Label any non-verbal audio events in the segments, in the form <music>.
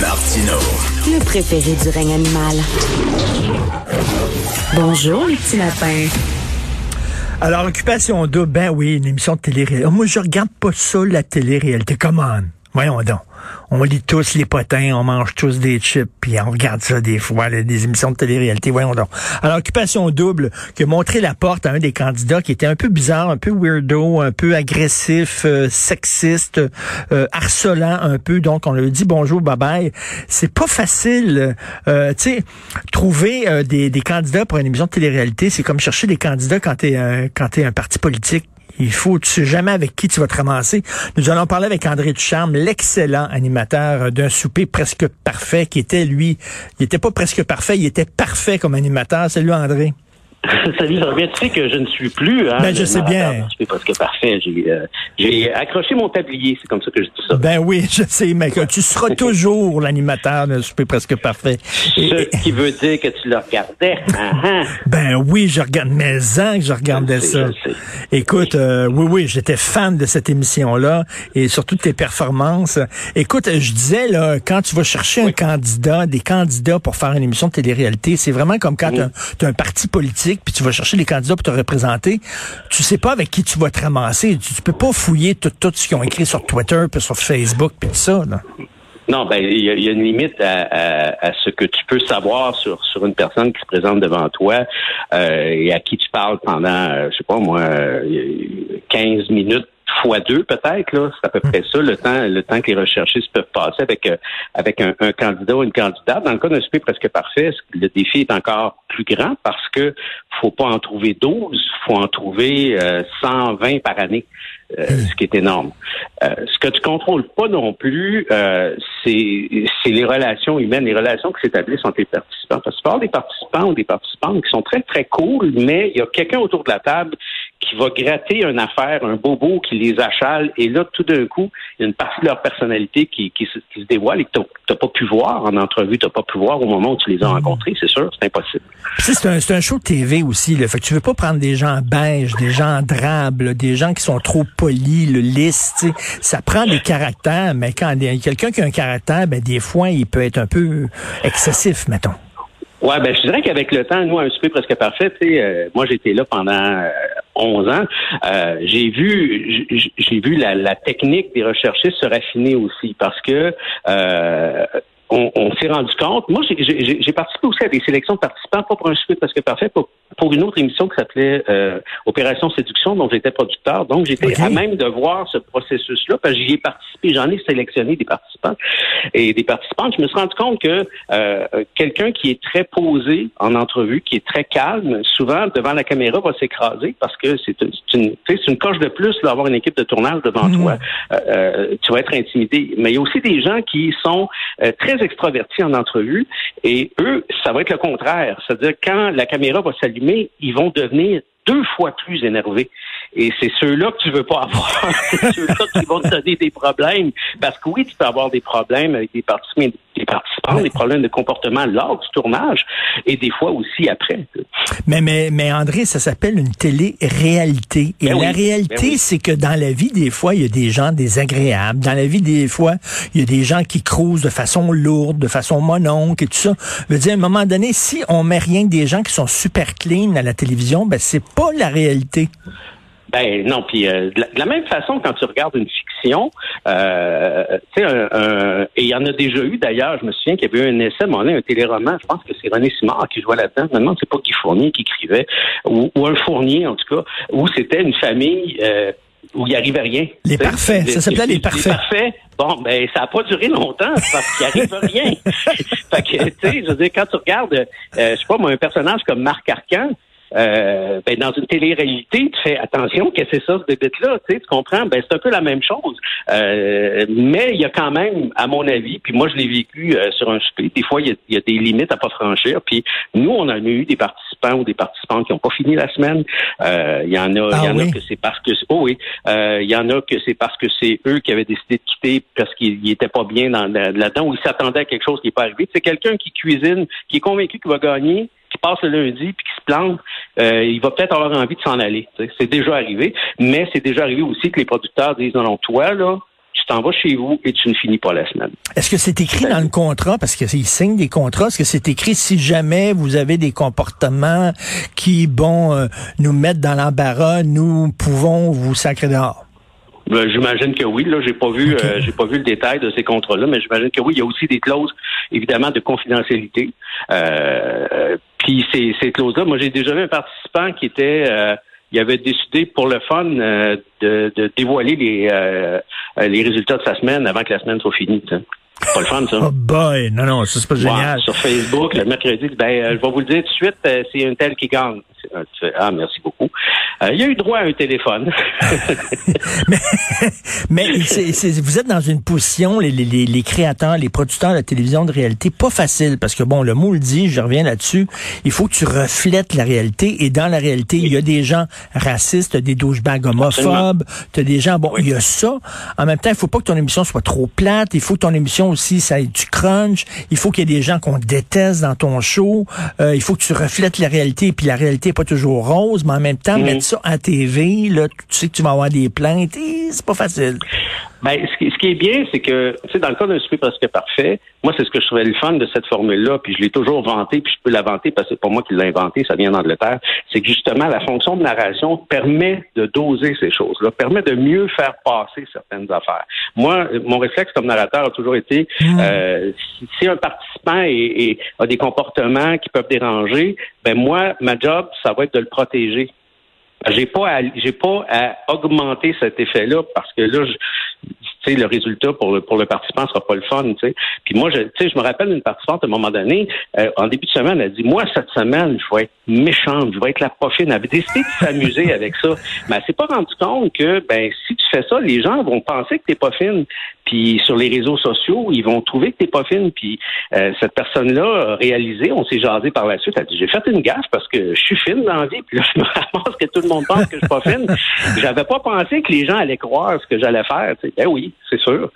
Martino. Le préféré du règne animal. Bonjour, les petits lapins. Alors, Occupation double, ben oui, une émission de télé-réalité. Moi, je regarde pas ça, la télé-réalité. Come on. Voyons donc on lit tous les potins, on mange tous des chips, puis on regarde ça des fois, des émissions de télé-réalité, voyons donc. Alors, Occupation Double, qui a montré la porte à un des candidats qui était un peu bizarre, un peu weirdo, un peu agressif, euh, sexiste, euh, harcelant un peu, donc on lui dit bonjour, bye bye. C'est pas facile, euh, tu sais, trouver des, des, candidats pour une émission de télé-réalité, c'est comme chercher des candidats quand t'es quand t'es un parti politique. Il faut, tu sais jamais avec qui tu vas te ramasser. Nous allons parler avec André Ducharme, l'excellent animateur d'un souper presque parfait, qui était, lui, il était pas presque parfait, il était parfait comme animateur. Salut André. Salut, <laughs> ça Tu sais que je ne suis plus. Hein, ben, je sais bien. Je suis presque parfait. Euh, j'ai accroché mon tablier. C'est comme ça que je dis ça. Ben oui, je sais, mais que tu seras <laughs> toujours l'animateur de suis presque parfait. Ce qui veut dire que tu le regardais. Hein, hein. <laughs> Ben oui, je regarde mes ans que je regardais ça. Écoute, euh, oui, oui, j'étais fan de cette émission-là et surtout de tes performances. Écoute, je disais, là, quand tu vas chercher un candidat, des candidats pour faire une émission de télé-réalité, c'est vraiment comme quand tu as un parti politique puis tu vas chercher les candidats pour te représenter, tu sais pas avec qui tu vas te ramasser. Tu, peux pas fouiller tout, ce qu'ils ont écrit sur Twitter, puis sur Facebook, puis tout ça. Non, ben il y, a une limite à, ce que tu peux savoir sur sur une personne qui se présente devant toi euh, et à qui tu parles pendant, euh, je sais pas moi, 15 euh, minutes fois deux peut-être là, c'est à peu près ça le temps le temps que les recherchistes peuvent passer avec euh, avec un, candidat ou une candidate. Dans le cas d'un super presque parfait, le défi est encore plus grand? Parce que faut pas en trouver 12, faut en trouver 120 euh, par année. Euh, ce qui est énorme. ce que tu contrôles pas non plus, c'est les relations humaines, les relations qui s'établissent entre les participants. Parce que avoir des participants ou des participantes qui sont très, très cool, mais il y a quelqu'un autour de la table qui va gratter une affaire, un bobo qui les achale, et là, tout d'un coup, il y a une partie de leur personnalité qui, qui, se, dévoile et que tu n'as pas pu voir en entrevue, tu n'as pas pu voir au moment où tu les as rencontrés, c'est sûr, c'est impossible. C'est un, un show de TV aussi, là. Fait que tu veux pas prendre des gens beige, des gens drables, des gens qui sont trop polis, le lisse, ça prend des caractères, mais quand il y a quelqu'un qui a un caractère, ben, des fois, il peut être un peu excessif, mettons. Ouais, ben je dirais qu'avec le temps, nous, un souper presque parfait, tu sais, euh, moi j'étais là pendant euh, 11 ans, euh, j'ai vu j'ai vu la, la, technique des recherchistes se raffiner aussi parce que euh, on, on s'est rendu compte. Moi, j'ai participé aussi à des sélections de participants, pas pour un souper presque parfait, pour, pour une autre émission qui s'appelait euh, Opération Séduction, dont j'étais producteur. Donc, j'étais à même de voir ce processus-là, parce que j'y ai participé, j'en ai sélectionné des participants et des participantes. Je me suis rendu compte que euh, quelqu'un qui est très posé en entrevue, qui est très calme, souvent devant la caméra va s'écraser parce que c'est une, une coche de plus d'avoir une équipe de tournage devant mhm. toi. Euh, tu vas être intimidé. Mais il y a aussi des gens qui sont très extravertis en entrevue et eux, ça va être le contraire. C'est-à-dire quand la caméra va s'allumer, ils vont devenir deux fois plus énervés. Et c'est ceux-là que tu veux pas avoir. <laughs> c'est ceux-là qui vont te donner des problèmes. Parce que oui, tu peux avoir des problèmes avec des participants, des, participants, des problèmes de comportement lors du tournage et des fois aussi après. Mais, mais, mais André, ça s'appelle une télé-réalité. Et ben la réalité, ben c'est que dans la vie, des fois, il y a des gens désagréables. Dans la vie, des fois, il y a des gens qui crousent de façon lourde, de façon mononcle et tout ça. Je veux dire, à un moment donné, si on met rien que des gens qui sont super clean à la télévision, ben c'est pas la réalité. Ben non, puis euh, de, la, même façon quand tu regardes une fiction, euh, tu sais, un, et il y en a déjà eu d'ailleurs. Je me souviens qu'il y avait eu un essai, mais on a un téléroman. Je pense que c'est René Simard qui jouait là-dedans. Maintenant, c'est pas qui Fournier qui écrivait, ou, un Fournier en tout cas, où c'était une famille. Euh, où il n'y arrivait rien. Les parfaits, ça s'appelait les parfaits. Les parfaits. Bon, ben ça n'a pas duré longtemps parce qu'il arrive <laughs> rien. fait que, tu sais, je veux dire, quand tu regardes, euh, je sais pas moi, un personnage comme Marc Arcan, euh, ben, dans une télé-réalité, tu fais attention, qu'est-ce que c'est ça, ce bébé-là, tu, sais, tu comprends? Ben, c'est un peu la même chose. Euh, mais il y a quand même, à mon avis, puis moi je l'ai vécu euh, sur un souper, des fois, il y, a, des limites à pas franchir. Puis nous, on a eu des participants ou des participantes qui n'ont pas fini la semaine. Il y en a, il y en a ah que c'est parce que oh oui, il y en a que c'est parce que c'est eux qui avaient décidé de quitter parce qu'ils n'étaient pas bien dans, là-dedans ou ils s'attendaient à quelque chose qui n'est pas arrivé. C'est quelqu'un qui cuisine, qui est convaincu qu'il va gagner, qui passe le lundi puis qui se plante, euh, il va peut-être avoir envie de s'en aller. C'est déjà arrivé, mais c'est déjà arrivé aussi que les producteurs disent non, non, toi là, tu t'en vas chez vous et tu ne finis pas la semaine. Est-ce que c'est écrit dans le contrat, parce qu'ils signent des contrats, est-ce que c'est écrit si jamais vous avez des comportements qui, bon, euh, nous mettent dans l'embarras, nous pouvons vous sacrer dehors? Ben, j'imagine que oui. Là, j'ai pas vu, euh, j'ai pas vu le détail de ces contrats-là, mais j'imagine que oui. Il y a aussi des clauses, évidemment, de confidentialité. Euh, puis ces, ces clauses-là, moi, j'ai déjà vu un participant qui était, euh, il avait décidé pour le fun de, de, dévoiler les les résultats de sa semaine avant que la semaine soit finie. Pas le fun, ça. Oh boy, non, non, ça c'est pas génial. Sur Facebook, le mercredi, ben, je vais vous le dire tout de suite, c'est un tel qui gagne. Ah, merci beaucoup. Euh, il a eu droit à un téléphone. <laughs> <laughs> mais mais vous êtes dans une position, les, les, les, créateurs, les producteurs de la télévision de réalité, pas facile, parce que bon, le mot le dit, je reviens là-dessus, il faut que tu reflètes la réalité, et dans la réalité, il y a des gens racistes, des douchebags homophobes, tu as des gens, bon, il y a ça. En même temps, il faut pas que ton émission soit trop plate, il faut que ton émission aussi, ça ait du crunch, il faut qu'il y ait des gens qu'on déteste dans ton show, euh, il faut que tu reflètes la réalité, puis la réalité pas toujours rose, mais en même temps, mhm. mettre ça à TV, là, tu sais que tu vas avoir des plaintes, c'est pas facile. Ben, ce qui, ce qui est bien, c'est que, tu sais, dans le cas d'un souper presque parfait, moi, c'est ce que je trouvais le fun de cette formule-là, puis je l'ai toujours vanté, puis je peux la vanter parce que c'est pas moi qui l'ai inventé, ça vient d'Angleterre, c'est que justement, la fonction de narration permet de doser ces choses-là, permet de mieux faire passer certaines affaires. Moi, mon réflexe comme narrateur a toujours été, mmh. euh, si, un participant est, a des comportements qui peuvent déranger, ben moi, ma job, ça va être de le protéger. J'ai pas j'ai pas à augmenter cet effet-là parce que là, je, le résultat pour le, pour le participant sera pas le fun, tu sais. Puis moi, je, je me rappelle une participante à un moment donné, euh, en début de semaine, elle a dit, moi, cette semaine, je vais être méchante, je vais être la prochaine. Elle avait décidé de s'amuser <laughs> avec ça. Mais elle s'est pas rendue compte que, ben, si tu fais ça, les gens vont penser que t'es pas fine. Puis sur les réseaux sociaux, ils vont trouver que t'es pas fine. Puis euh, cette personne-là a réalisé, on s'est jasé par la suite, elle a dit, j'ai fait une gaffe parce que je suis fine dans la vie. Puis là, je me ramasse que tout le monde pense que je suis pas fine. <laughs> J'avais pas pensé que les gens allaient croire ce que j'allais faire. Ben oui, c'est sûr.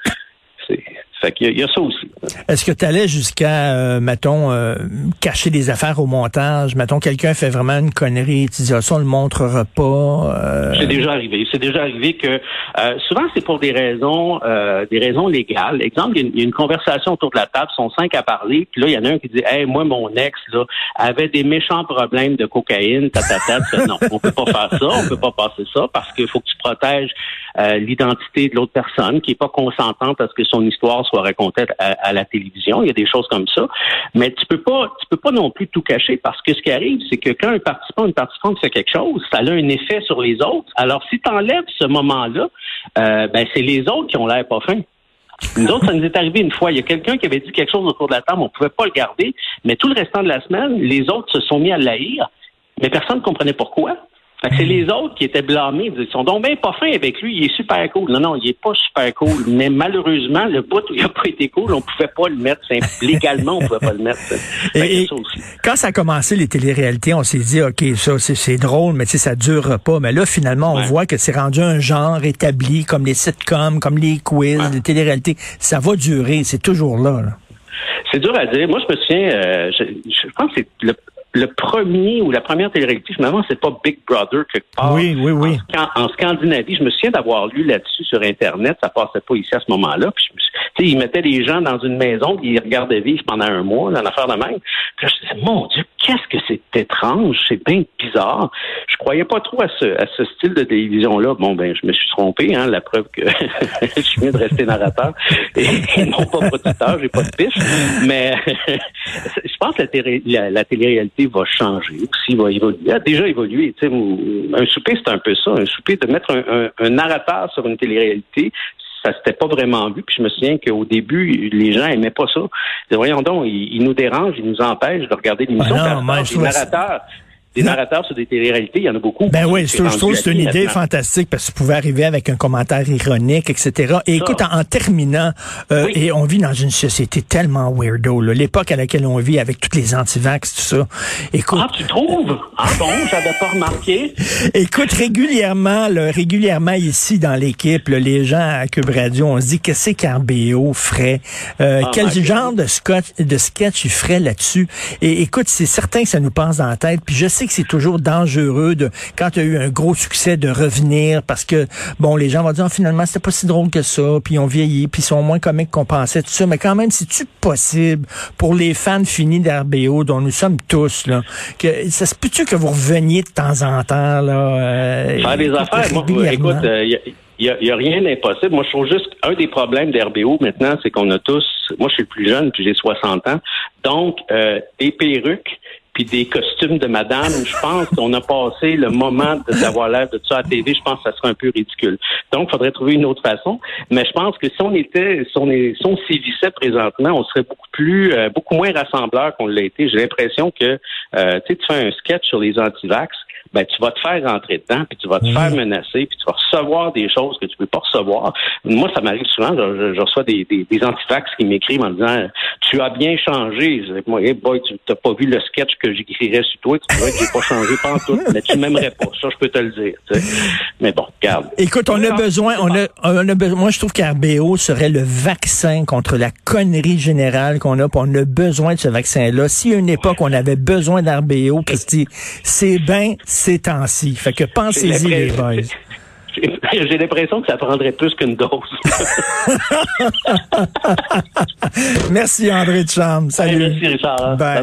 Fait qu'il y, a ça aussi. Est-ce que tu allais jusqu'à, euh, mettons, euh, cacher des affaires au montage? Mettons, quelqu'un fait vraiment une connerie, tu dis, ah, ça, on le montrera pas. Euh... C'est déjà arrivé. C'est déjà arrivé que euh, souvent, c'est pour des raisons des raisons légales. Exemple, il y, a une conversation autour de la table, sont cinq à parler, puis là, il y en a un qui dit Hey, moi, mon ex, là, avait des méchants problèmes de cocaïne, ta, ta, ta. non, on peut pas faire ça, on peut pas passer ça parce qu'il faut que tu protèges l'identité de l'autre personne qui est pas consentante à ce que son histoire soit raconté à, la télévision. Il y a des choses comme ça. Mais tu peux pas, tu peux pas non plus tout cacher parce que ce qui arrive, c'est que quand un participant, une participante fait quelque chose, ça a un effet sur les autres. Alors, si tu enlèves ce moment-là, euh, ben, c'est les autres qui ont l'air pas fins. Nous autres, ça nous est arrivé une fois. Il y a quelqu'un qui avait dit quelque chose autour de la table, on pouvait pas le garder, mais tout le restant de la semaine, les autres se sont mis à l'haïr, mais personne ne comprenait pourquoi c'est les autres qui étaient blâmés. Ils sont donc bien pas fins avec lui. Il est super cool. Non, non, il est pas super cool. Mais malheureusement, le bout où il a pas été cool, on pouvait pas le mettre. <laughs> Légalement, on pouvait pas le mettre. Et, quand ça a commencé, les téléréalités, on s'est dit, OK, ça, c'est drôle, mais tu sais, ça dure pas. Mais là, finalement, on voit que c'est rendu un genre établi, comme les sitcoms, comme les quiz, les téléréalités. Ça va durer. C'est toujours là. C'est dur à dire. Moi, je me souviens, euh, je, je, pense que c'est le, le premier ou la première télé-réalité, finalement, c'est pas Big Brother quelque part. Oui, oui, oui. En, Scandinavie, je me souviens d'avoir lu là-dessus sur Internet, ça passait pas ici à ce moment-là. Puis, tu sais, ils mettaient les gens dans une maison, puis ils regardaient vivre pendant un mois, dans l'affaire de même. Puis là, je disais, mon Dieu, qu'est-ce que c'est étrange, c'est bien bizarre. Je croyais pas trop à ce, à ce style de télévision-là. Bon, ben, je me suis trompé, hein, la preuve que <laughs> je viens de rester narrateur et, non pas producteur, j'ai pas de piste. Mais <laughs> je pense que la, la télé-réalité va changer, aussi va évoluer. Il a déjà évolué. Un souper, c'est un peu ça. Un souper, de mettre un, narrateur sur une télé-réalité, ça s'était pas vraiment vu. Puis je me souviens qu'au début, les gens aimaient pas ça. Ils voyons donc, ils, nous dérangent, ils nous empêchent de regarder l'émission. Ah narrateurs, des narrateurs sur des télé-réalités, il y en a beaucoup. Ben oui, je trouve c'est une idée fantastique parce que tu pouvais arriver avec un commentaire ironique, etc. Et écoute, en, terminant, euh, et on vit dans une société tellement weirdo, l'époque à laquelle on vit avec toutes les antivax, tout ça. Écoute, ah, tu trouves? Ah bon, j'avais pas remarqué. <laughs> écoute, régulièrement, là, régulièrement ici dans l'équipe, les gens à Cube Radio, on se dit qu'est-ce qu'RBO ferait? Euh, ah, quel genre de, sketch, de sketch il ferait là-dessus? Et écoute, c'est certain que ça nous passe dans la tête. Puis je sais sais que c'est toujours dangereux de quand tu as eu un gros succès de revenir parce que bon, les gens vont dire ah, finalement c'était pas si drôle que ça, puis ils ont vieilli, puis ils sont moins comiques qu'on pensait tout ça, mais quand même c'est-tu possible pour les fans finis d'RBO dont nous sommes tous là que ça se peut-tu que vous reveniez de temps en temps là euh, Faire des affaires, moi, écoute, il euh, y a, y a, rien d'impossible. Moi, je trouve juste un des problèmes d'RBO maintenant, c'est qu'on a tous, moi je suis le plus jeune, puis j'ai 60 ans, donc euh, des perruques, puis des costumes de madame, je pense qu'on a passé le moment d'avoir l'air de ça à TV. Je pense que ça serait un peu ridicule. Donc, il faudrait trouver une autre façon. Mais je pense que si on était, si on, est, si on sévissait présentement, on serait beaucoup plus, euh, beaucoup moins rassembleur qu'on l'a été. J'ai l'impression que, euh, tu sais, tu fais un sketch sur les antivax ben tu vas te faire rentrer dedans, puis tu vas te faire menacer, puis tu vas recevoir des choses que tu peux pas recevoir. Moi, ça m'arrive souvent, je, reçois des, des, des antifax qui m'écrivent en disant Tu as bien changé. Moi, hey boy, tu n'as pas vu le sketch que j'écrirais sur toi, tu dirais que j'ai pas changé pas tout, <laughs> mais tu m'aimerais pas. Ça, je peux te le dire. Mais bon, regarde. Écoute, on a besoin, on a, on a besoin, moi je trouve qu'RBO serait le vaccin contre la connerie générale qu'on a, on a besoin de ce vaccin-là. Si à une époque on avait besoin d'RBO, Christy, c'est bien ces temps-ci. Fait que pensez-y, les boys. <laughs> J'ai l'impression que ça prendrait plus qu'une dose. <laughs> merci André de Salut. merci Richard. Bye.